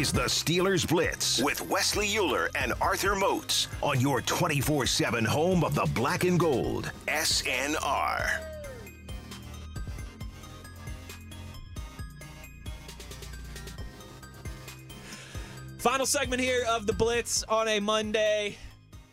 is the Steelers Blitz with Wesley Euler and Arthur Moats on your 24 7 home of the black and gold, SNR. Final segment here of the Blitz on a Monday.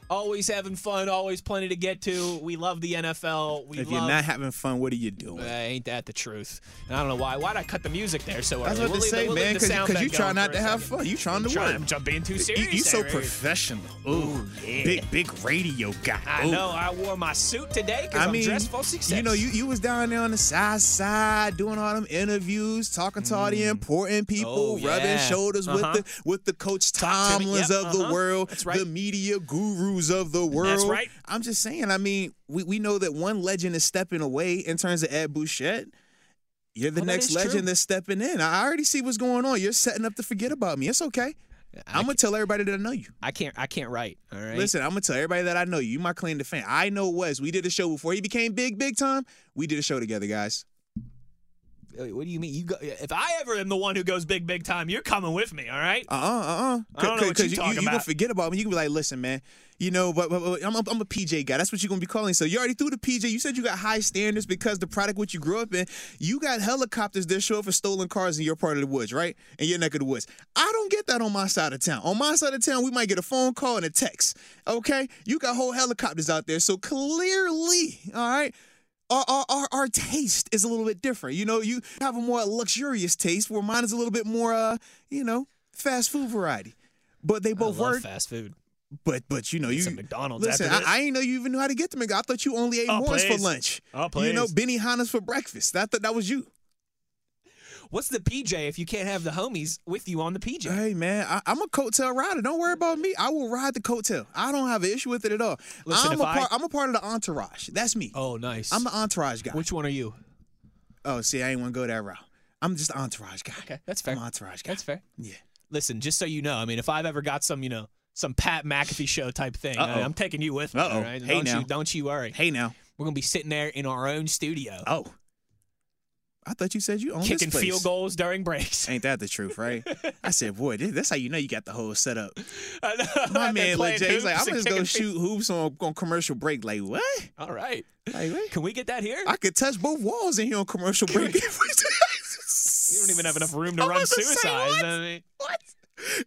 Always having fun, always plenty to get to. We love the NFL. We If love, you're not having fun, what are you doing? Uh, ain't that the truth? And I don't know why. Why'd I cut the music there so early? That's what We'll they the- say, we'll man. Because you try not to have second. fun. You trying to Trying- work. I'm being too You, serious. you so there. professional. Ooh, yeah. big big radio guy. I know. I wore my suit today because I I'm mean, dressed for success. you know, you, you was down there on the side side doing all them interviews, talking to all the important people, Mm. Oh, rubbing yeah. shoulders with Uh-huh. the with the Coach. Tomlins Yep, of the uh-huh. world, That's right. the media gurus of the world. right. I'm just saying. I mean, we, we know that one legend is stepping away in terms of Ed Bouchette. You're the Oh, next is legend true. that's stepping in. I already see what's going on. You're setting up to forget about me. It's okay. I'm gonna tell everybody that I know you. I can't. I can't write. All right. Listen, I'm gonna tell everybody that I know you. You my claim to fame. I know Wes. We did a show before he became big, big time. We did a show together, guys. What do you mean? You go, if I ever am the one who goes big, big time, you're coming with me. All right. Uh uh uh uh. I don't know what you're you, talking you gonna about. forget about me. You can be like, listen, man. You know, but, but, but I'm, a, I'm a PJ guy. That's what you're gonna be calling. So you already threw the PJ. You said you got high standards because the product which you grew up in. You got helicopters that show up for stolen cars in your part of the woods, right? In your neck of the woods. I don't get that on my side of town. On my side of town, we might get a phone call and a text. Okay, you got whole helicopters out there. So clearly, all right. Our, our, our, our taste is a little bit different. You know, you have a more luxurious taste, where mine is a little bit more, uh, you know, fast food variety. But they I both love work. fast food. But but you know you some McDonald's Listen, after this. I, I ain't know you even knew how to get to McDonald's. I thought you only ate Oh, for please. lunch. Oh, You know please. Benihana's for breakfast. I thought that was you. What's the PJ if you can't have the homies with you on the PJ? Hey man, I, I'm a coattail rider. Don't worry about me. I will ride the coattail. I don't have an issue with it at all. Listen, I'm a I- part. I'm a part of the entourage. That's me. Oh, nice. I'm the entourage guy. Which one are you? oh, see, I ain't want to go that route. I'm just the entourage guy. Okay, that's fair. I'm entourage guy. That's fair. Yeah. Listen, just so you know, I mean, if I've ever got some, you know, some Pat McAfee show type thing. I, am taking you with me. Uh-oh. All right? Hey, don't now. you don't you worry. Hey now. We're gonna be sitting there in our own studio, Oh. I thought you said you own this kicking field goals during breaks. Ain't that the truth, right? I said, boy, this- that's how you know you got the whole setup. I My man, legit. He's like, I'm just gonna shoot hoops on, on commercial break. Like what? All right. Like what? Can we get that here? I could touch both walls in here on commercial break. you don't even have enough room to I'm run about to say, suicide. what? I mean, What?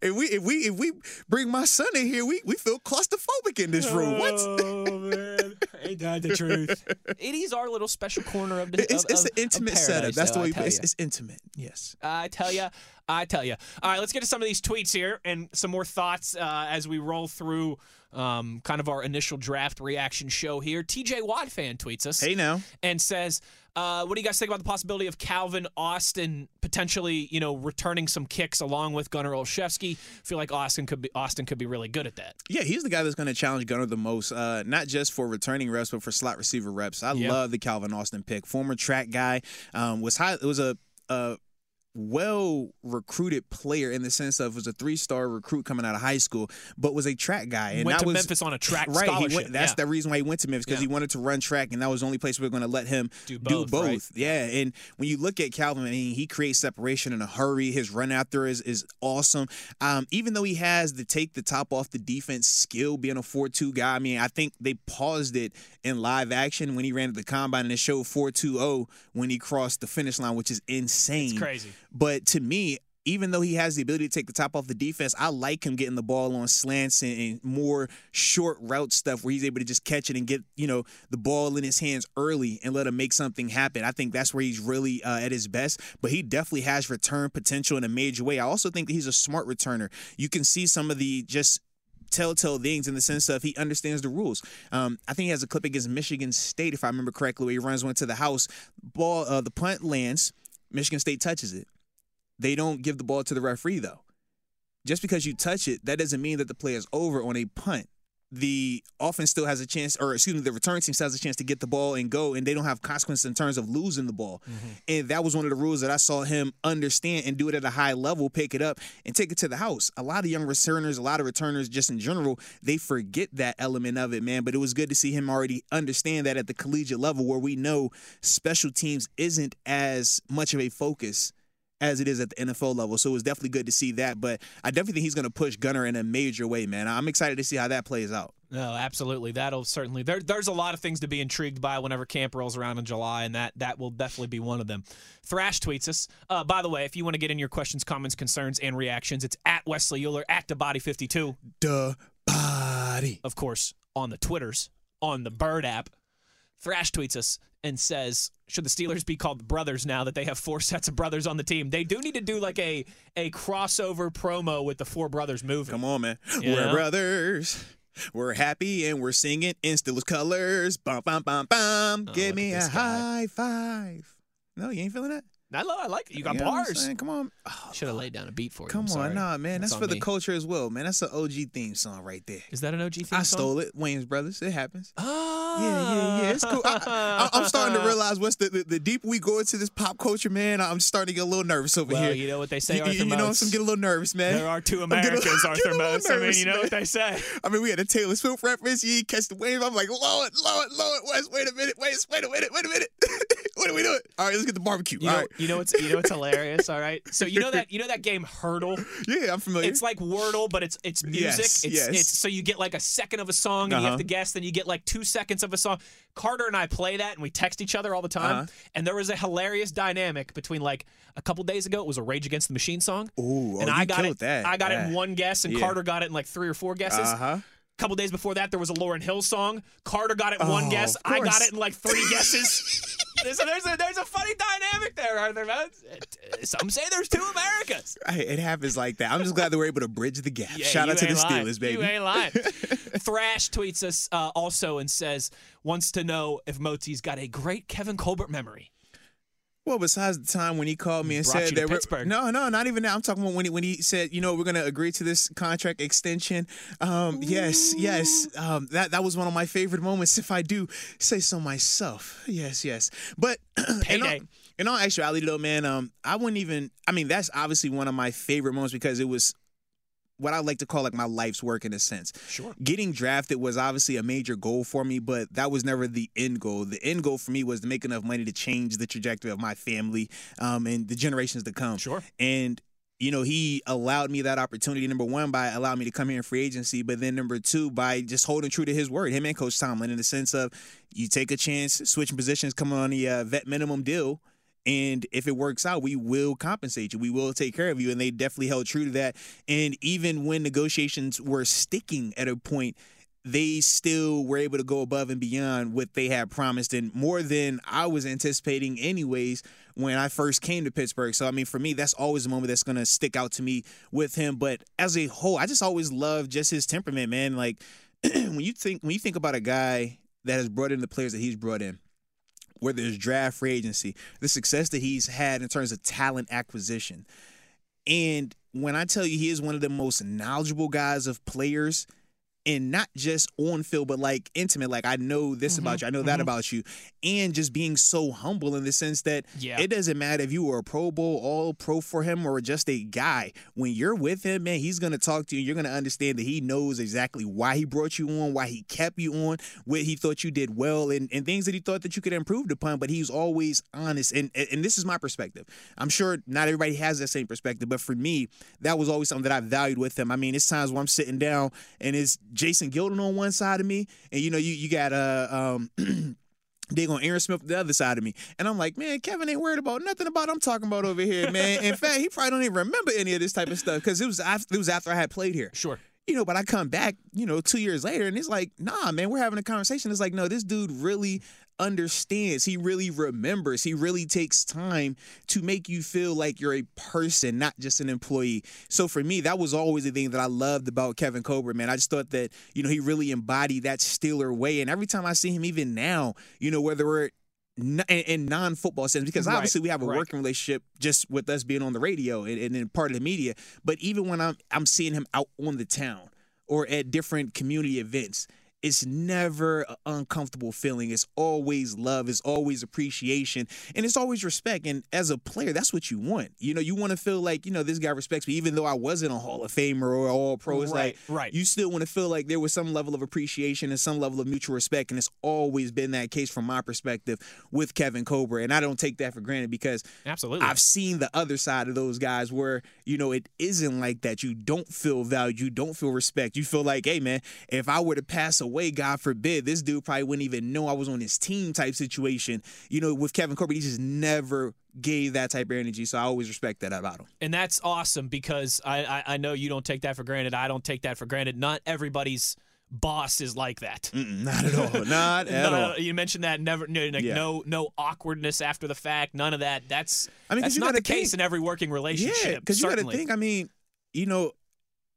If we if we if we bring my son in here, we we feel claustrophobic in this room. What? Oh man, ain't that the truth? It is our little special corner of the. It's of- it's of- an intimate of setup. That's though, the I way tell it's, it's intimate. Yes. I tell you, I tell you. All right, let's get to some of these tweets here and some more thoughts uh, as we roll through um, kind of our initial draft reaction show here. TJ Watt fan tweets us Hey now. and says, uh, "What do you guys think about the possibility of Calvin Austin potentially, you know, returning some kicks along with Gunnar Olszewski? Feel like Austin could be Austin could be really good at that. Yeah, he's the guy that's going to challenge Gunnar the most, uh, not just for returning reps, but for slot receiver reps. I Yeah. love the Calvin Austin pick. Former track guy, um, was high. It was a. a well recruited player in the sense of was a three star recruit coming out of high school, but was a track guy. And Went that to was, Memphis on a track right. Scholarship. went, that's yeah. the reason why he went to Memphis because Yeah. he wanted to run track, and that was the only place we were going to let him Do both, right? Yeah, and when you look at Calvin, I mean, he creates separation in a hurry. His run out there is is awesome. Um, even though he has the take the top off the defense skill, being a four two guy. I mean, I think they paused it in live action when he ran at the combine, and it showed four two zero when he crossed the finish line, which is insane. It's crazy. But to me, even though he has the ability to take the top off the defense, I like him getting the ball on slants and, and more short route stuff where he's able to just catch it and get you know the ball in his hands early and let him make something happen. I think that's where he's really uh, at his best. But he definitely has return potential in a major way. I also think that he's a smart returner. You can see some of the just telltale things in the sense of he understands the rules. Um, I think he has a clip against Michigan State, if I remember correctly, where he runs one to the house. Ball, uh, the punt lands. Michigan State touches it. They don't give the ball to the referee though. Just because you touch it, that doesn't mean that the play is over on a punt. The offense still has a chance, or excuse me, the return team still has a chance to get the ball and go, and they don't have consequences in terms of losing the ball. Mm-hmm. And that was one of the rules that I saw him understand and do it at a high level, pick it up and take it to the house. A lot of young returners, a lot of returners just in general, they forget that element of it, man. But it was good to see him already understand that at the collegiate level where we know special teams isn't as much of a focus as it is at the NFL level. So it was definitely good to see that. But I definitely think he's going to push Gunnar in a major way, man. I'm excited to see how that plays out. No, absolutely. That'll certainly there. There's a lot of things to be intrigued by whenever camp rolls around in July, and that that will definitely be one of them. Thrash tweets us. Uh, by the way, if you want to get in your questions, comments, concerns, and reactions, it's at Wesley Euler at the Body 52. The body. Of course, on the Twitters, on the Bird app. Thrash tweets us and says, "Should the Steelers be called the Brothers now that they have four sets of brothers on the team? They do need to do like a a crossover promo with the Four Brothers movie. Come on, man. You We're know? brothers. We're happy and we're singing in Steelers colors. Bum, bum, bum, bum. Oh, Give me a guy. high five. No, you ain't feeling that? I love. I like it. You got You know what I'm bars. saying? Come on. Oh, Should have laid down a beat for you. come I'm on. sorry. Nah, man. That's, on for the me. culture as well, man. That's an OG theme song right there. Is that an OG theme song? I song? stole it. Wayans Brothers. It happens. Oh, Yeah, yeah, yeah. It's cool. I, I'm starting to realize what's the, the the deeper we go into this pop culture, man. I'm starting to get a little nervous over Well, here. you know what they say, You, Arthur you know? I'm getting a little nervous, man. There are two Americans, I'm Arthur little Moats. I mean, you know man. what they say. I mean, we had a Taylor Swift reference. You catch the wave. I'm like, Lord, Lord, Lord, Wes, wait a minute, wait, wait a minute, wait a minute. What are we doing? All right, let's get the barbecue. You All know, right. you know what's you know what's hilarious. All right, so you know that you know that game Heardle. Yeah, I'm familiar. It's like Wordle, but it's it's music. Yes, it's, yes. it's so you get like a second of a song and you Uh-huh. have to guess. Then you get like two seconds of a song. Carter and I play that and we text each other all the time. Uh-huh. And there was a hilarious dynamic between like a couple days ago. It was a Rage Against the Machine song. Ooh, and oh, I you got it. that. I got it in one guess, and Yeah. Carter got it in like three or four guesses. Uh huh. A couple days before that, there was a Lauryn Hill song. Carter got it in one Oh, guess. I got it in like three guesses. there's, a, there's, a, there's a funny dynamic there, Arthur. Man. Some say there's two Americas. It happens like that. I'm just glad that we're able to bridge the gap. Yeah, Shout out to the lying. Steelers, baby. You ain't lying. Thrash tweets us uh, also and says wants to know if Moti's got a great Kevin Colbert memory. Well, besides the time when he called me and said that Pittsburgh. no, no, not even that. I'm talking about when he when he said, you know, we're gonna agree to this contract extension. Um, yes, yes. Um, that that was one of my favorite moments, if I do say so myself. Yes, yes. But payday. in all, in all actuality, though, man, um, I wouldn't even. I mean, that's obviously one of my favorite moments because it was what I like to call like my life's work in a sense. Sure. Getting drafted was obviously a major goal for me, but that was never the end goal. The end goal for me was to make enough money to change the trajectory of my family um, and the generations to come. Sure. And you know, he allowed me that opportunity. Number one, by allowing me to come here in free agency, but then number two, by just holding true to his word. Him and Coach Tomlin, in the sense of you take a chance, switching positions, coming on the uh, vet minimum deal. And if it works out, we will compensate you. We will take care of you. And they definitely held true to that. And even when negotiations were sticking at a point, they still were able to go above and beyond what they had promised and more than I was anticipating anyways when I first came to Pittsburgh. So I mean for me that's always a moment that's going to stick out to me with him, but as a whole I just always love just his temperament, man. Like when you think when you think about a guy that has brought in the players that he's brought in whether it's draft free agency, the success that he's had in terms of talent acquisition. And when I tell you he is one of the most knowledgeable guys of players, and not just on field, but like intimate, like I know this mm-hmm. about you, I know that mm-hmm. about you, and just being so humble in the sense that Yeah. it doesn't matter if you were a Pro Bowl, all pro for him, or just a guy. When you're with him, man, he's gonna talk to you. You're gonna understand that he knows exactly why he brought you on, why he kept you on, what he thought you did well, and, and things that he thought that you could improve upon. But he's always honest, and and this is my perspective. I'm sure not everybody has that same perspective, but for me, that was always something that I valued with him. I mean, it's times where I'm sitting down and it's Jason Gildon on one side of me, and you know, you you got uh um. They on Aaron Smith the other side of me, and I'm like, man, Kevin ain't worried about nothing about I'm talking about over here, man. In fact, he probably don't even remember any of this type of stuff because it was after, it was after I had played here Sure. you know, but I come back, you know, two years later, and it's like, nah, man, we're having a conversation. It's like, no, this dude really understands. He really remembers. He really takes time to make you feel like you're a person, not just an employee. So for me, that was always the thing that I loved about Kevin Colbert, man. I just thought that, you know, he really embodied that Steeler way. And every time I see him, even now, you know, whether we're in, non-football sense because Right, obviously we have a right. working relationship just with us being on the radio and, and in part of the media but even when I'm I'm seeing him out on the town or at different community events it's never an uncomfortable feeling. It's always love. It's always appreciation. And it's always respect. And as a player, that's what you want. You know, you want to feel like, you know, this guy respects me, even though I wasn't a Hall of Famer or all pro. It's Right, like, right. you still want to feel like there was some level of appreciation and some level of mutual respect. And it's always been that case from my perspective with Kevin Colbert. And I don't take that for granted because Absolutely. I've seen the other side of those guys where, you know, it isn't like that. You don't feel valued. You don't feel respect. You feel like, hey, man, if I were to pass away, God forbid, this dude probably wouldn't even know I was on his team type situation. You know, with Kevin Colbert, he just never gave that type of energy. So I always respect that about him. and that's awesome because I, I I know you don't take that for granted. I don't take that for granted. Not everybody's boss is like that. Mm-mm, not at all. Not at No, all. You mentioned that never no, like, Yeah. no no awkwardness after the fact. None of that. That's I mean, that's not the gotta case in every working relationship. Yeah, because you got to think. I mean, you know,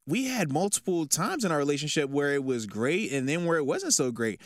we had multiple times in our relationship where it was great and then where it wasn't so great.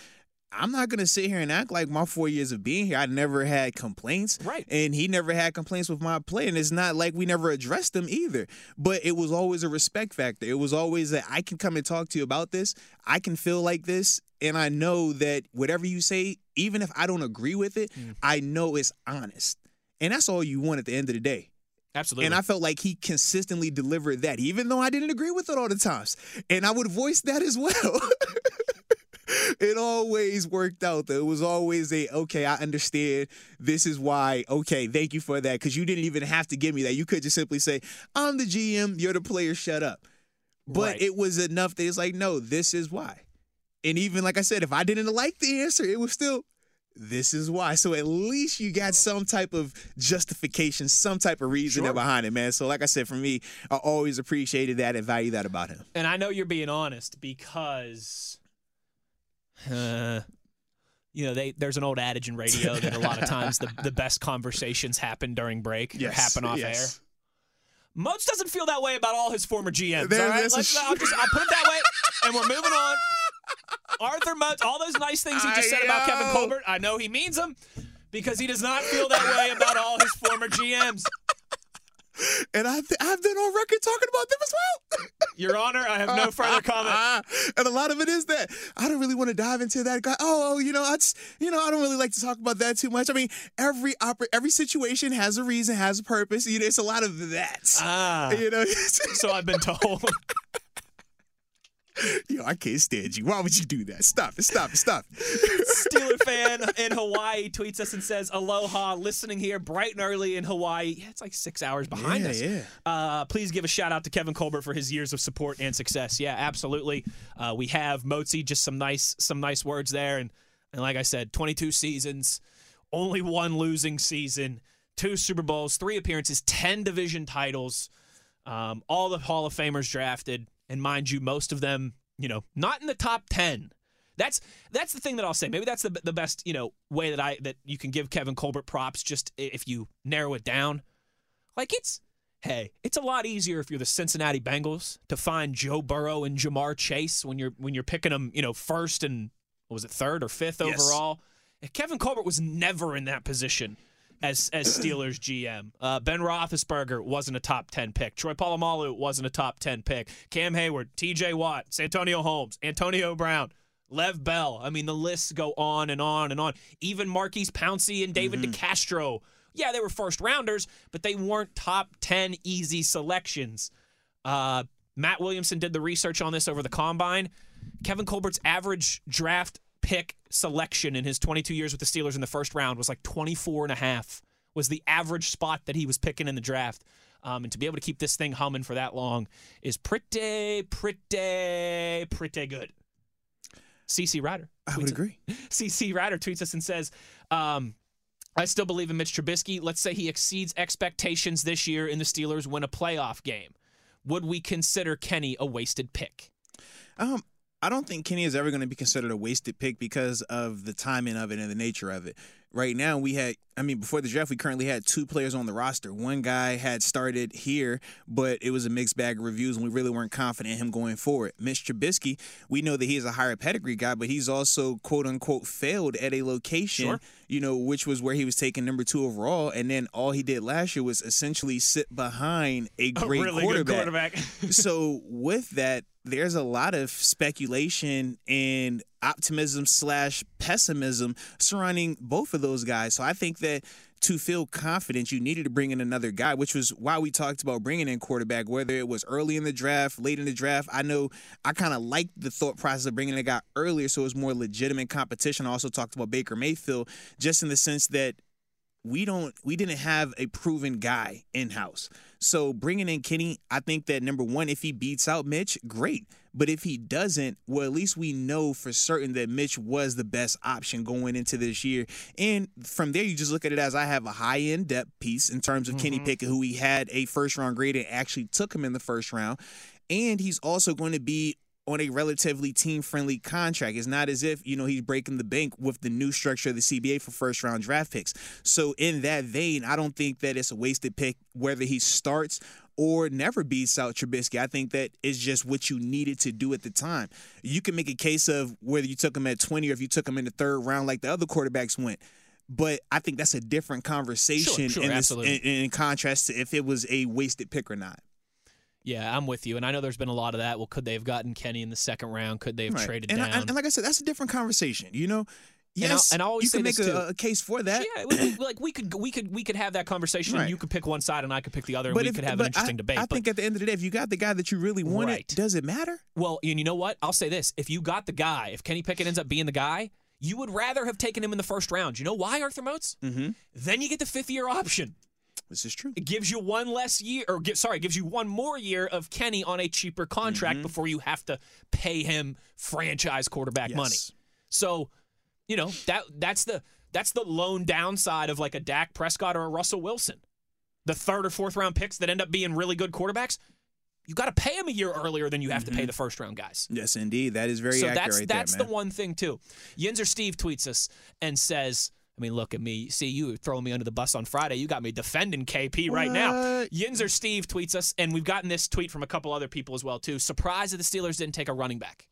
I'm not gonna sit here and act like my four years of being here, I never had complaints. Right. And he never had complaints with my play. And it's not like we never addressed them either. But it was always a respect factor. It was always that I can come and talk to you about this. I can feel like this. And I know that whatever you say, even if I don't agree with it, Mm. I know it's honest. And that's all you want at the end of the day. Absolutely. And I felt like he consistently delivered that, even though I didn't agree with it all the times. And I would voice that as well. it always worked out. Though. It was always a, okay, I understand. This is why. Okay, thank you for that. Because you didn't even have to give me that. You could just simply say, I'm the GM, you're the player, shut up. But Right. it was enough that it's like, no, this is why. And even like I said, if I didn't like the answer, it was still, this is why. So at least you got some type of justification, some type of reason Sure. behind it, man. So like I said, for me, I always appreciated that and value that about him. and I know you're being honest because, uh, you know, they there's an old adage in radio that a lot of times the, the best conversations happen during break or happen off air. Moats doesn't feel that way about all his former GMs. There- all right? Let's, sh- I'll just I'll put it that way, and we're moving on. Arthur Moats, all those nice things he just said about Kevin Colbert, I know he means them because he does not feel that way about all his former GMs. And I th- I've been on record talking about them as well. Your Honor, I have no further comment. and a lot of it is that I don't really want to dive into that guy. Oh, oh, you know, I just, you know, I don't really like to talk about that too much. I mean, every oper- every situation has a reason, has a purpose. You know, it's a lot of that. Ah, you know, so I've been told. yo, I can't stand you. Why would you do that? Stop it! Stop it! Stop. it. Steeler fan in Hawaii tweets us and says, Aloha, listening here bright and early in Hawaii. Yeah, it's like six hours behind Yeah, us. yeah. Uh, please give a shout out to Kevin Colbert for his years of support and success. Yeah, absolutely. Uh, we have Mozi, just some nice some nice words there. And, and like I said, 22 seasons, only one losing season, two Super Bowls, three appearances, 10 division titles, um, all the Hall of Famers drafted. And mind you, most of them, you know, not in the top 10. That's that's the thing that I'll say. Maybe that's the the best you know way that I that you can give Kevin Colbert props. Just if you narrow it down, like it's hey, it's a lot easier if you're the Cincinnati Bengals to find Joe Burrow and Ja'Marr Chase when you're when you're picking them, you know, first and what was it third or fifth Yes. overall. Kevin Colbert was never in that position as as Steelers GM. Uh, ben Roethlisberger wasn't a top ten pick. Troy Polamalu wasn't a top ten pick. Cam Heyward, T.J. Watt, Santonio Holmes, Antonio Brown. Lev Bell. I mean, the lists go on and on and on. Even Maurkice Pouncey and David DeCastro. Yeah, they were first rounders, but they weren't top 10 easy selections. Uh, Matt Williamson did the research on this over the combine. Kevin Colbert's average draft pick selection in his 22 years with the Steelers in the first round was like 24 and a half was the average spot that he was picking in the draft. Um, and to be able to keep this thing humming for that long is pretty, pretty, pretty good. CC Ryder. I would agree. CC Ryder tweets us and says, um, I still believe in Mitch Trubisky. Let's say he exceeds expectations this year and the Steelers win a playoff game. Would we consider Kenny a wasted pick? Um, I don't think Kenny is ever going to be considered a wasted pick because of the timing of it and the nature of it. Right now, we had, I mean, before the draft, we currently had two players on the roster. One guy had started here, but it was a mixed bag of reviews, and we really weren't confident in him going forward. Mitch Trubisky, we know that he is a higher pedigree guy, but he's also quote unquote failed at a location, Sure. you know, which was where he was taken number two overall. And then all he did last year was essentially sit behind a great really good quarterback quarterback. so with that, there's a lot of speculation and optimism slash pessimism surrounding both of those guys. So I think that to feel confident, you needed to bring in another guy, which was why we talked about bringing in quarterback, whether it was early in the draft, late in the draft. I know I kind of liked the thought process of bringing a guy earlier so it was more legitimate competition. I also talked about Baker Mayfield just in the sense that we don't we didn't have a proven guy in house. So bringing in Kenny, I think that number one, if he beats out Mitch, great. But if he doesn't, well, at least we know for certain that Mitch was the best option going into this year. And from there, you just look at it as I have a high end depth piece in terms of mm-hmm. Kenny Pickett, who he had a first round grade and actually took him in the first round. And he's also going to be on a relatively team friendly contract. It's not as if, you know, he's breaking the bank with the new structure of the CBA for first round draft picks. So, in that vein, I don't think that it's a wasted pick whether he starts or never beats out Trubisky. I think that is just what you needed to do at the time. You can make a case of whether you took him at 20 or if you took him in the third round like the other quarterbacks went. But I think that's a different conversation sure, sure, in, this, in, in contrast to if it was a wasted pick or not. Yeah, I'm with you, and I know there's been a lot of that. Well, could they have gotten Kenny in the second round? Could they have right. traded and down? I, and like I said, that's a different conversation. You know, Yes, and, I, and I always you can make a, a, case for that. Yeah, we, like we could we could we could have that conversation. Right. and You could pick one side, and I could pick the other, and we if, could have an interesting I, debate. I but, think at the end of the day, if you got the guy that you really wanted, right. does it matter? Well, and you know what? I'll say this: if you got the guy, if Kenny Pickett ends up being the guy, you would rather have taken him in the first round. You know why, Arthur Moats? Mm-hmm. Then you get the fifth year option. This is true. It gives you one less year, or sorry, it gives you one more year of Kenny on a cheaper contract mm-hmm. before you have to pay him franchise quarterback yes. money. So, you know that that's the that's the lone downside of like a Dak Prescott or a Russell Wilson. The third or fourth round picks that end up being really good quarterbacks, you got to pay them a year earlier than you have mm-hmm. to pay mm-hmm. the first round guys. Yes, indeed. That is very so accurate. that's right that's there, the one thing too. Yinzer Steve tweets us and says I mean, look at me. See, you throwing me under the bus on Friday. You got me defending KP right now. Yinzer Steve tweets us, and we've gotten this tweet from a couple other people as well too. Surprised that the Steelers didn't take a running back.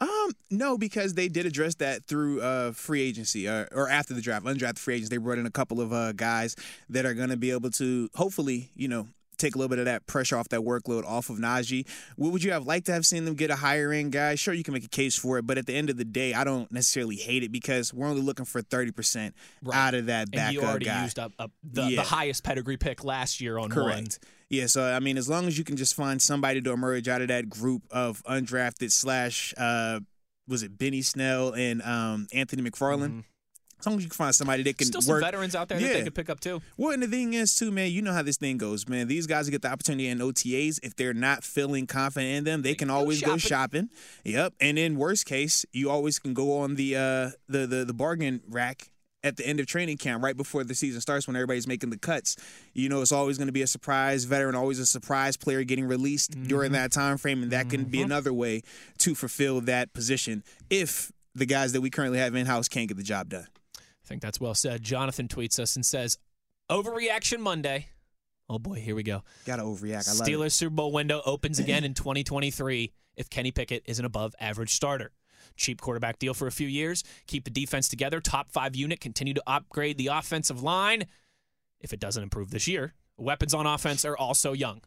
Um, no, because they did address that through uh, free agency uh, or after the draft, undrafted free agents. They brought in a couple of uh, guys that are going to be able to hopefully, you know, take a little bit of that pressure off that workload off of Najee. What would you have liked to have seen them get a higher end guy? Sure, you can make a case for it, but at the end of the day, I don't necessarily hate it because we're only looking for thirty percent right. out of that backup and you already guy. used up, up the, yeah. the, highest pedigree pick last year on Correct. one. Yeah, so I mean, as long as you can just find somebody to emerge out of that group of undrafted slash, uh, was it Benny Snell and um, Anthony McFarland? Mm-hmm as long as you can find somebody that can still work. some veterans out there yeah. that they can pick up too. Well, and the thing is too, man, you know how this thing goes, man. These guys get the opportunity in OTAs. If they're not feeling confident in them, they, they can always go shopping. go shopping. Yep. And in worst case, you always can go on the uh the the, the bargain rack at the end of training camp, right before the season starts, when everybody's making the cuts. You know, it's always going to be a surprise veteran, always a surprise player getting released mm-hmm. during that time frame, and that mm-hmm. can be mm-hmm. another way to fulfill that position if the guys that we currently have in house can't get the job done. I think that's well said. Jonathan tweets us and says, Overreaction Monday. Oh boy, here we go. Got to overreact. I love it. Steelers Super Bowl window opens again in 2023 if Kenny Pickett is an above average starter. Cheap quarterback deal for a few years. Keep the defense together. Top five unit. Continue to upgrade the offensive line. If it doesn't improve this year, weapons on offense are also young.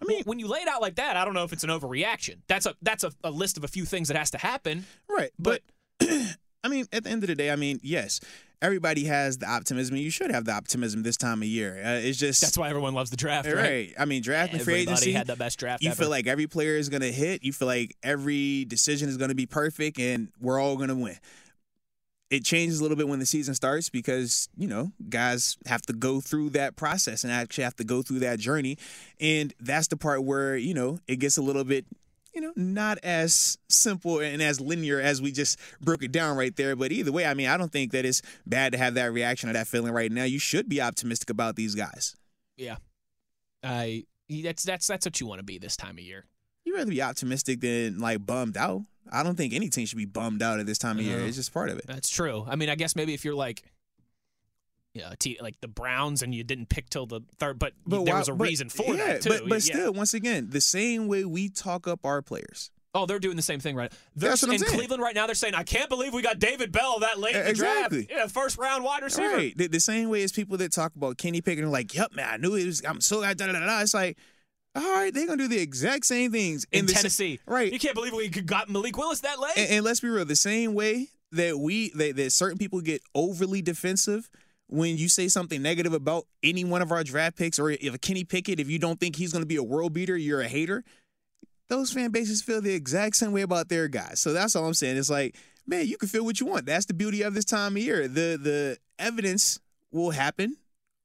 I mean, when you lay it out like that, I don't know if it's an overreaction. That's a that's a, a list of a few things that has to happen. Right, but, but I mean, at the end of the day, I mean, yes, everybody has the optimism. You should have the optimism this time of year. Uh, it's just that's why everyone loves the draft, right? right. I mean, draft and free agency had the best draft. You ever. feel like every player is going to hit. You feel like every decision is going to be perfect, and we're all going to win. It changes a little bit when the season starts because you know guys have to go through that process and actually have to go through that journey, and that's the part where you know it gets a little bit you know, not as simple and as linear as we just broke it down right there. But either way, I mean, I don't think that it's bad to have that reaction or that feeling right now. You should be optimistic about these guys. Yeah, I that's that's that's what you want to be this time of year. You rather be optimistic than like bummed out. I don't think any team should be bummed out at this time of year. It's just part of it. That's true. I mean, I guess maybe if you're like Uh, you know, like the Browns, and you didn't pick till the third, but, but there why, was a but, reason for yeah, that too. But, but yeah. still, once again, the same way we talk up our players. Oh, they're doing the same thing right. They're, That's what I'm in saying. Cleveland right now. They're saying, "I can't believe we got David Bell that late in the exactly. draft. Yeah, first round wide receiver." Right. The, the, same way as people that talk about Kenny Pickett are like, "Yep, man, I knew it was. I'm so da da da da." It's like, All right, they're gonna do the exact same things in the sa- Tennessee. right? You can't believe we got Malik Willis that late. And, and let's be real, the same way that we that, that certain people get overly defensive when you say something negative about any one of our draft picks, or if a Kenny Pickett, if you don't think he's going to be a world beater, you're a hater. Those fan bases feel the exact same way about their guys. So that's all I'm saying. It's like, man, you can feel what you want. That's the beauty of this time of year. The the evidence will happen,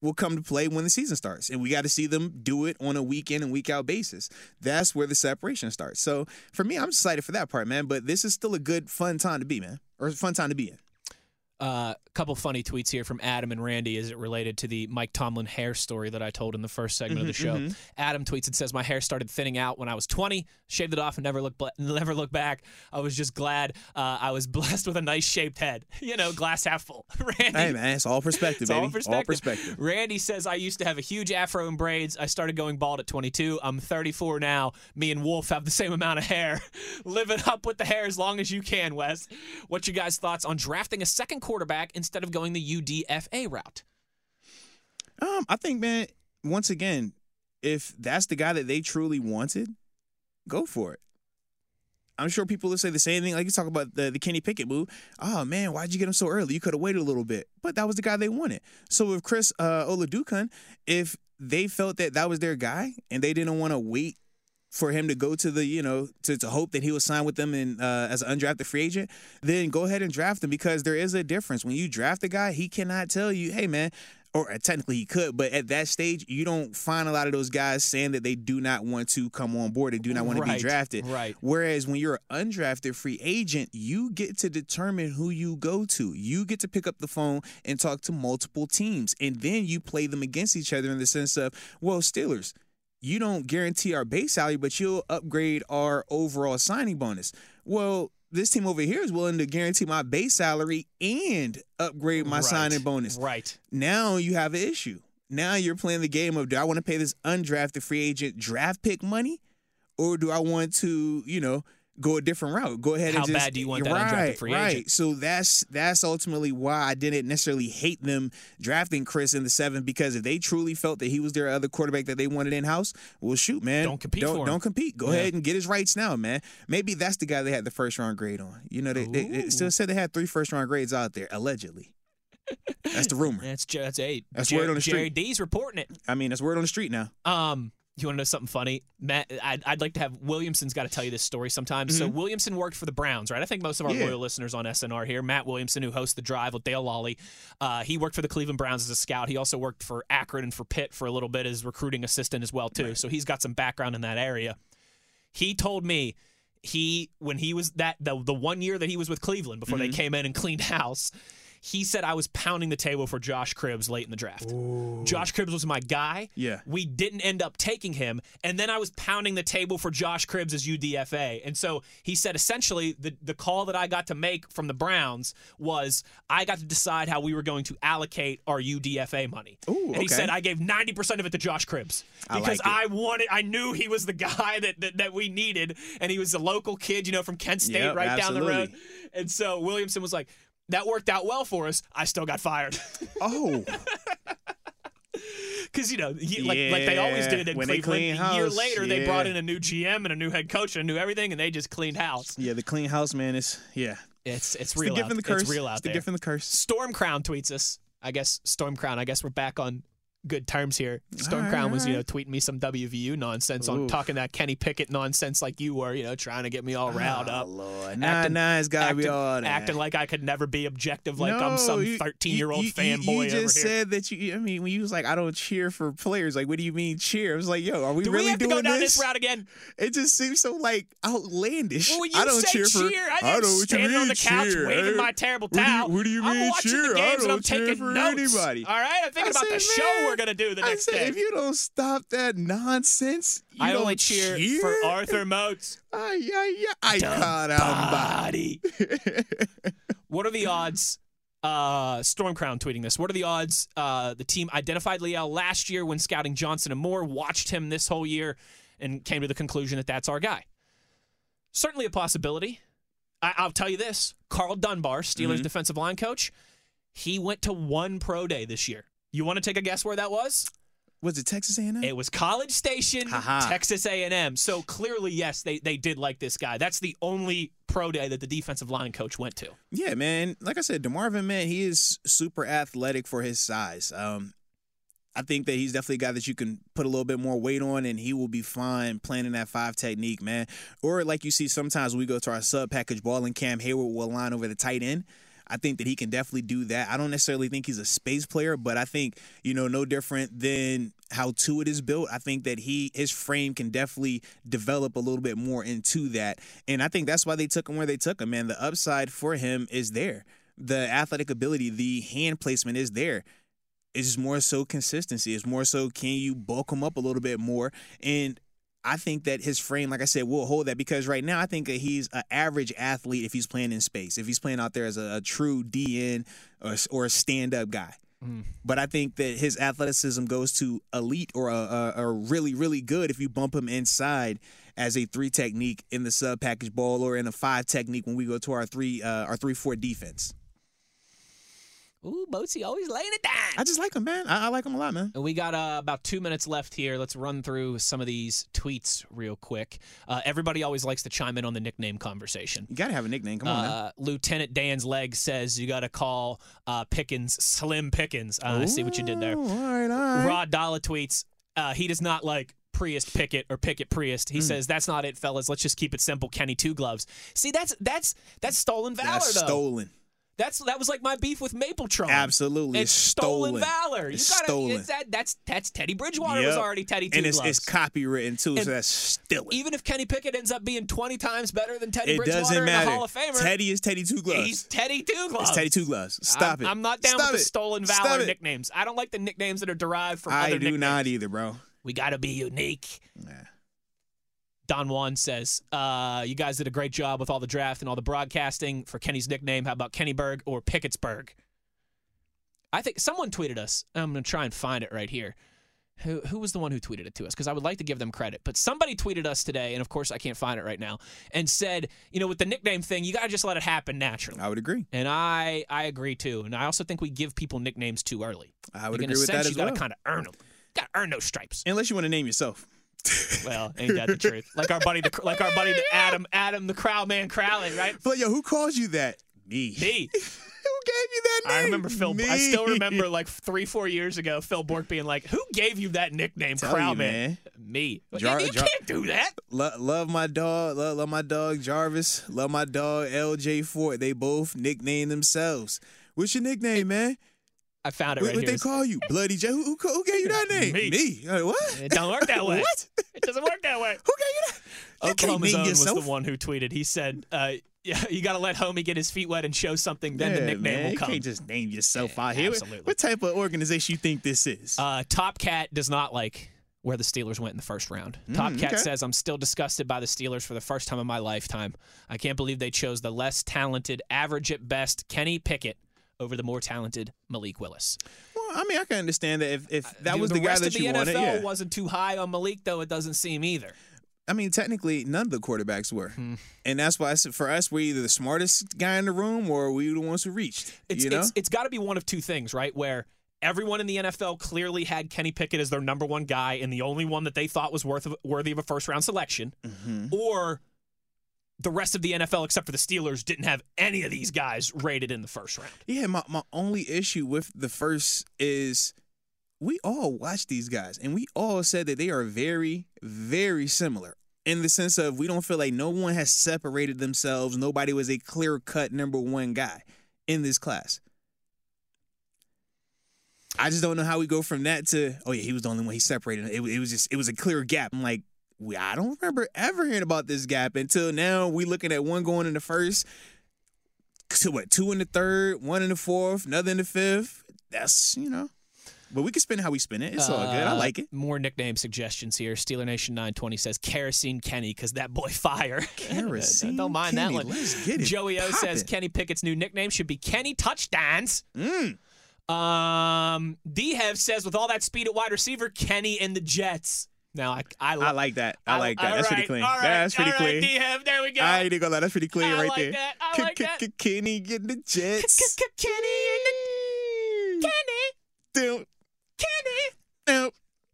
will come to play when the season starts, and we got to see them do it on a week in and week out basis. That's where the separation starts. So for me, I'm excited for that part, man. But this is still a good, fun time to be, man, or fun time to be in. A uh, couple funny tweets here from Adam and Randy as it related to the Mike Tomlin hair story that I told in the first segment of the show. Mm-hmm, Adam tweets and says, "My hair started thinning out when I was 20. Shaved it off and never looked never looked back. I was just glad uh, I was blessed with a nice shaped head. You know, glass half full." Randy, Hey, man, it's all perspective, It's baby. all perspective. perspective. Randy says, I used to have a huge afro and braids. I started going bald at 22. I'm 34 now. Me and Wolf have the same amount of hair. Live it up with the hair as long as you can, Wes. What's your guys' thoughts on drafting a second quarterback instead of going the UDFA route? Um, I think, man, once again, if that's the guy that they truly wanted, go for it. I'm sure people will say the same thing. Like you talk about the, the Kenny Pickett move. Oh man, why'd you get him so early? You could have waited a little bit. But that was the guy they wanted. So with Chris uh, Oladokun, if they felt that that was their guy and they didn't want to wait for him to go to the, you know, to, to hope that he would sign with them in, uh, as an undrafted free agent, then go ahead and draft him because there is a difference. When you draft a guy, he cannot tell you, hey, man, or uh, technically he could, but at that stage, you don't find a lot of those guys saying that they do not want to come on board and do not want to be drafted. right. Whereas when you're an undrafted free agent, you get to determine who you go to. You get to pick up the phone and talk to multiple teams, and then you play them against each other in the sense of, well, Steelers, you don't guarantee our base salary, but you'll upgrade our overall signing bonus. Well, this team over here is willing to guarantee my base salary and upgrade my Right, signing bonus. Right. Now you have an issue. Now you're playing the game of do I want to pay this undrafted free agent draft pick money, or do I want to, you know, go a different route? Go ahead How and just how bad do you want that right, undrafted free right. agent? So that's that's ultimately why I didn't necessarily hate them drafting Chris in the seventh because if they truly felt that he was their other quarterback that they wanted in house, well, shoot, man, Don't compete Don't, for him. don't compete. Go Yeah. ahead and get his rights now, man. Maybe that's the guy they had the first round grade on. You know, they, they, they still said they had three first round grades out there allegedly. That's the rumor. That's that's eight. That's Jer- word on the street. Jerry. D's reporting it. I mean, that's word on the street now. Um, you want to know something funny? Matt, I'd, I'd like to have Williamson's got to tell you this story sometimes. So Williamson worked for the Browns, right? I think most of our Mm-hmm. Yeah. loyal listeners on SNR here. Matt Williamson, who hosts the Drive with Dale Lolley, uh, he worked for the Cleveland Browns as a scout. He also worked for Akron and for Pitt for a little bit as recruiting assistant as well too. So he's got some background in that area. He told me he when he was that the the one year that he was with Cleveland before Mm-hmm. they came in and cleaned house. He said I was pounding the table for Josh Cribbs late in the draft. Josh Cribbs was my guy. Yeah. We didn't end up taking him. And then I was pounding the table for Josh Cribbs as UDFA. And so he said essentially the, the call that I got to make from the Browns was I got to decide how we were going to allocate our UDFA money. Ooh, and he okay. said I gave 90% of it to Josh Cribbs I because like. I wanted, I knew he was the guy that, that, that we needed. And he was a local kid, you know, from Kent State Yep, right down the road. absolutely. And so Williamson was like, that worked out well for us. I still got fired. Oh, Because you know, like like they always Yeah, did in Cleveland. a year later, they brought in a new GM and a new head coach and a new everything, and they just cleaned house. yeah. The clean house man is yeah. It's it's It's real. the gift out, and the curse. It's real out it's there. the gift and the curse. Storm Crown tweets us. I guess Storm Crown. I guess we're back on good terms here. Storm Crown was you know tweeting me some WVU nonsense on talking that Kenny Pickett nonsense like you were. You know, trying to get me all oh, riled oh, up. Lord, nah, Acting- nah, it's gotta acting, be all that. acting like I could never be objective, like No, I'm some you- 13 year old you- you- fanboy You over just here. said that you. I mean, when you was like, I don't cheer for players. Like, what do you mean cheer? I was like, yo, are we Do really we have to doing go down this? this route again? It just seems so like outlandish. Well, when you I don't say cheer for. I I don't what you stand on the couch cheer. waving my terrible What do you- towel. what do you I'm mean watching cheer? the I games and I'm don't cheer taking for notes. anybody. All right, I'm thinking about the show we're gonna do the I next said, day. If you don't stop that nonsense, you I don't only cheer, for Arthur Moats. Ay, ay, ay. Icon. Body. what are the odds? Uh, Stormcrown tweeting this. What are the odds? Uh, the team identified Leal last year when scouting Johnson and Moore, watched him this whole year, and came to the conclusion that that's our guy. Certainly a possibility. I, I'll tell you this: Karl Dunbar, Steelers Mm-hmm. defensive line coach, he went to one pro day this year. You want to take a guess where that was? Was it Texas A&M? It was College Station, Ha-ha. Texas A&M. So clearly, yes, they they did like this guy. That's the only pro day that the defensive line coach went to. Yeah, man. Like I said, Demarvin, man, he is super athletic for his size. Um, I think that he's definitely a guy that you can put a little bit more weight on, and he will be fine playing in that five technique, man. Or like you see sometimes we go to our sub package ball, and Cam Heyward will line over the tight end. I think that he can definitely do that. I don't necessarily think he's a space player, but I think you know no different than how Tuitt is built. I think that he his frame can definitely develop a little bit more into that, and I think that's why they took him where they took him. Man, the upside for him is there. The athletic ability, the hand placement is there. It's just more so consistency. It's more so can you bulk him up a little bit more and I think that his frame, like I said, will hold that because right now I think that he's an average athlete if he's playing in space. If he's playing out there as a, a true DN or, or a stand up guy. Mm-hmm. But I think that his athleticism goes to elite or a, a, a really, really good if you bump him inside as a three technique in the sub package ball or in a five technique when we go to our three uh, our three four defense. Ooh, Boatsy always laying it down. I just like him, man. I, I like him a lot, man. And We got uh, about two minutes left here. Let's run through some of these tweets real quick. Uh, everybody always likes to chime in on the nickname conversation. You gotta have a nickname. Come on, now. Uh, Lieutenant Dan's leg says you got to call uh, Pickens Slim Pickens. Uh, I see what you did there. Ooh, All right, all right. Rod Dalla tweets uh, he does not like Priest Pickett or Pickett Priest. He says that's not it, fellas. Let's just keep it simple. Kenny Two Gloves. See, that's that's that's stolen valor That's though. stolen. That's that was like my beef with Mapletron. Absolutely, it's stolen, stolen. valor. You It's gotta, stolen. It's that, that's that's Teddy Bridgewater was already Teddy Two and it's, Gloves. it's copywritten too, And so that's still. Even if Kenny Pickett ends up being twenty times better than Teddy It Bridgewater doesn't matter. a Hall of Famer, Teddy is Teddy Two Gloves. he's Teddy Two Gloves. it's Teddy Two Gloves. Stop I'm, it. I'm not down Stop with the it. stolen Stop valor it. nicknames. I don't like the nicknames that are derived from I other do nicknames. not either, bro. We got to be unique. Nah. Don Juan says, uh, "You guys did a great job with all the draft and all the broadcasting for Kenny's nickname. How about Kennyburg or Pickettsburg?" I think someone tweeted us. I'm going to try and find it right here. Who who was the one who tweeted it to us? Because I would like to give them credit, but somebody tweeted us today, and of course I can't find it right now, and said, you know, with the nickname thing, you got to just let it happen naturally. I would agree. And I I agree too, and I also think we give people nicknames too early. I would Like, agree in a with sense, that you as gotta kind of earn them. Got to earn those stripes. Unless you want to name yourself. Well, ain't that the truth? Like our buddy, the, like our buddy the Adam, Adam the Crowd Man Crowley, right? But yo, who calls you that? Me. Me. who gave you that name? I remember Phil. Me. I still remember like three, four years ago, Phil Bourque being like, "Who gave you that nickname, Tell Crowd you, man. Me. Jar- you Jar- can't do that. Lo- love my dog. Love, love my dog Jarvis. Love my dog LJ Ford. They both nicknamed themselves. What's your nickname, man? I found it What, right what they call you? Bloody J. Who, who, who gave you that name? Me. Me. Like, what? It don't work that way. what? It doesn't work that way. Who gave you that? You can't Oklahoma's was the one who tweeted. He said, uh, "Yeah, you got to let homie get his feet wet and show something. Then the nickname man. will You come." can't just name yourself out here. What- absolutely. What type of organization you think this is? Uh, Top Cat does not like where the Steelers went in the first round. Top Mm, Cat okay. says, I'm still disgusted by the Steelers for the first time in my lifetime. I can't believe they chose the less talented, average at best Kenny Pickett over the more talented Malik Willis. well, I mean, I can understand that if, if that Dude, was the, the, guy that of the you NFL wanted. Yeah. wasn't too high on Malik, though it doesn't seem either. I mean, technically, none of the quarterbacks were, Hmm. and that's why I said for us, we're either the smartest guy in the room or we were the ones who reached. It's you know, it's, it's got to be one of two things, right? Where everyone in the NFL clearly had Kenny Pickett as their number one guy and the only one that they thought was worth of, worthy of a first round selection, Mm-hmm. or the rest of the NFL, except for the Steelers, didn't have any of these guys rated in the first round. yeah. My my only issue with the first is we all watched these guys and we all said that they are very very similar in the sense of we don't feel like no one has separated themselves. Nobody was a clear cut number one guy in this class. I just don't know how we go from that to oh yeah he was the only one he separated. It, it was just it was a clear gap. I'm like we, I don't remember ever hearing about this gap until now. We looking at one going in the first, to what two in the third, one in the fourth, another in the fifth. That's you know, but we can spin how we spin it. It's all good. I Uh, like it. More nickname suggestions here. Steeler Nation 920 says Kerosene Kenny because that boy fire. Kerosene Don't mind Kenny, that one. let's get it Joey O says. Kenny Pickett's new nickname should be Kenny Touchdowns. Mm. Um, D Hev says with all that speed at wide receiver, Kenny and the Jets. Now I I, I like that. I like that. That's pretty clean. Right, That's pretty all right, clean. D-Hev, there we go. I ain't gonna lie. That's pretty clean I right like there. that. I like that. Kenny getting the Jets. Kenny and the Kenny, Kenny,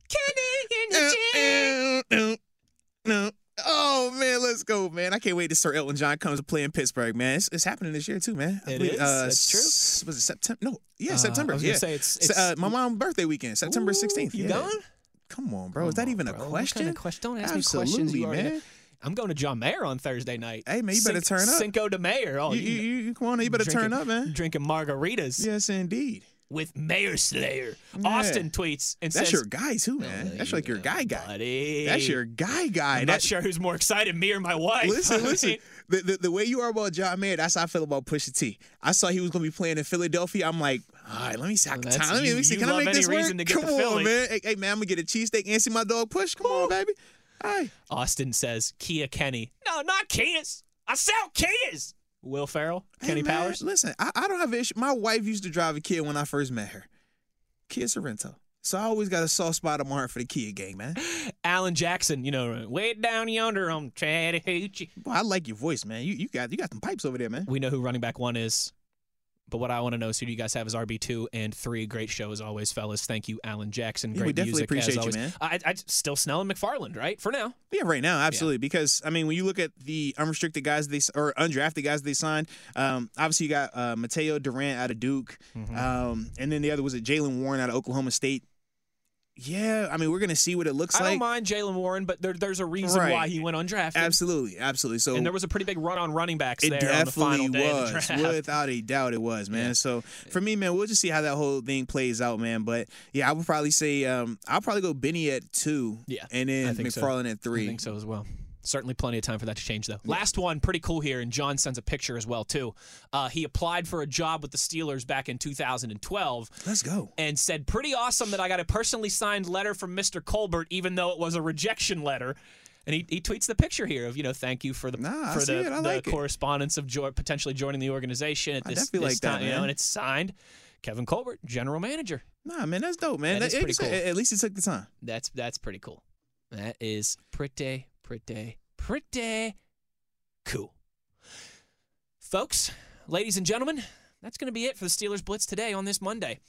Kenny in the gym. Oh man, let's go, man! I can't wait to Sir Elton John comes to play in Pittsburgh, man. It's, it's happening this year too, man. I It believe, is? Uh, That's true. s- Was it September? No, yeah, Uh, September. I was yeah, gonna say it's- it's- uh, my mom's birthday weekend, September sixteenth. You yeah. going? Come on, bro. Is that on, even a bro. Question? kind of question? Don't ask Absolutely, me questions. You man. I'm going to John Mayer on Thursday night. Hey, man, you better turn up. Cinco de Mayo. Oh, you, you, you, you- come on, you better turn up, man. Drinking margaritas Yes, indeed. with Mayor Slayer. Yeah. Austin tweets and That's says, your guy too, man. That's like your guy guy. Buddy. That's your guy guy. I'm That- not sure who's more excited, me or my wife. Listen, listen. The, the, the way you are about John Mayer, that's how I feel about Pusha T. I saw he was going to be playing in Philadelphia. I'm like, all right, let me see. I Well, time. Let me, let me see. Can I make this work? Come on, man. Hey, hey, man, I'm going to get a cheesesteak and see my dog push. Come on, baby. All right. Austin says, Kia Kenny. No, not Kias. I sell Kias. Will Ferrell, Kenny Hey, man, Powers. Listen, I, I don't have an issue. My wife used to drive a Kia when I first met her. Kia Sorento. So I always got a soft spot in my heart for the Kia gang, man. Alan Jackson, you know, way down yonder on Chattahoochee. Boy, I like your voice, man. You you got you got some pipes over there, man. We know who running back one is. But what I want to know is who do you guys have as RB two and three? Great show as always, fellas. Thank you, Alan Jackson. Great Yeah, we definitely music appreciate as you, man. I, I still Snell and McFarland, right? For now. Yeah, right now, absolutely. Because I mean, when you look at the unrestricted guys they or undrafted guys they signed, um, obviously you got uh, Mataeo Durant out of Duke, Mm-hmm. um, and then the other was a Jaylen Warren out of Oklahoma State. Yeah, I mean, we're gonna see what it looks I like. I don't mind Jaylen Warren, but there, there's a reason Right. why he went undrafted. Absolutely, absolutely. So And there was a pretty big run on running backs It there on the final definitely day was, the draft. without a doubt, it was, man. Yeah. So for me, man, we'll just see how that whole thing plays out, man. But yeah, I would probably say um, I'll probably go Benny at two, Yeah, and then I so. McFarland at three. I think so as well. Certainly plenty of time for that to change, though. Last one, pretty cool here, and John sends a picture as well, too. Uh, he applied for a job with the Steelers back in 2012 Let's go. and said, pretty awesome that I got a personally signed letter from Mr. Colbert, even though it was a rejection letter. And he, he tweets the picture here of, you know, thank you for the Nah, for the, the like it. correspondence of jo- potentially joining the organization at this, this like that, time, you know, and it's signed Kevin Colbert, general manager. Nah, man, that's dope, man. That is like pretty cool. At least he took the time. That's that's pretty cool. That is pretty, pretty, pretty cool. Folks, ladies and gentlemen, that's going to be it for the Steelers Blitz today on this Monday.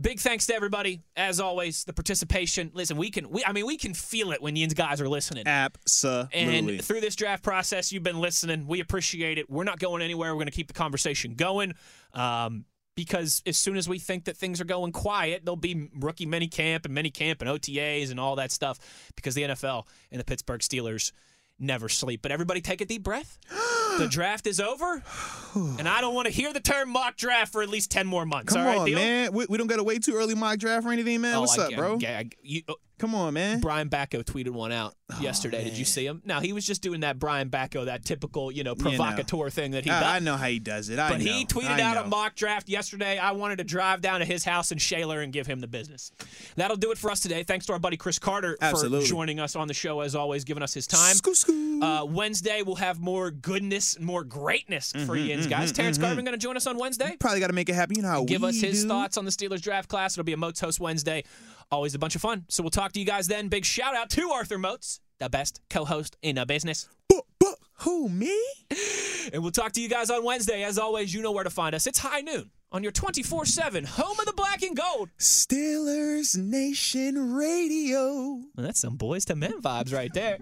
Big thanks to everybody, as always, the participation. Listen, we can, we, I mean, we can feel it when you guys are listening. Absolutely. And through this draft process, you've been listening. We appreciate it. We're not going anywhere. We're going to keep the conversation going. Um, because as soon as we think that things are going quiet, there'll be rookie mini camp and mini camp and OTAs and all that stuff. Because the NFL and the Pittsburgh Steelers never sleep. But everybody, take a deep breath. the draft is over, and I don't want to hear the term mock draft for at least ten more months. Come all right, on, deal? man. We, we don't got to wait too early mock draft or anything, man. Oh, What's I- up, bro? I- I- you- oh, Come on, man. Brian Batko tweeted one out oh, yesterday. Did you see him? Now he was just doing that Brian Batko, that typical, you know, You know. provocateur thing that he does. I, I know how he does it. I but know. he tweeted I out know. a mock draft yesterday. I wanted to drive down to his house in Shaler and give him the business. That'll do it for us today. Thanks to our buddy Chris Carter Absolutely. for joining us on the show as always, giving us his time. Scoo, scoo. Uh, Wednesday we'll have more goodness, more greatness for mm-hmm, you guys. Mm-hmm, mm-hmm, Terence Garvin going to join us on Wednesday. Probably got to make it happen. You know how Give us his do. thoughts on the Steelers draft class. It'll be a Moats Host Wednesday. Always a bunch of fun. So we'll talk to you guys then. Big shout out to Arthur Moats, the best co-host in the business. But, but who me? And we'll talk to you guys on Wednesday. As always, you know where to find us. It's high noon on your 24 7 home of the black and gold. Steelers Nation Radio. Well, that's some Boyz II Men vibes right there.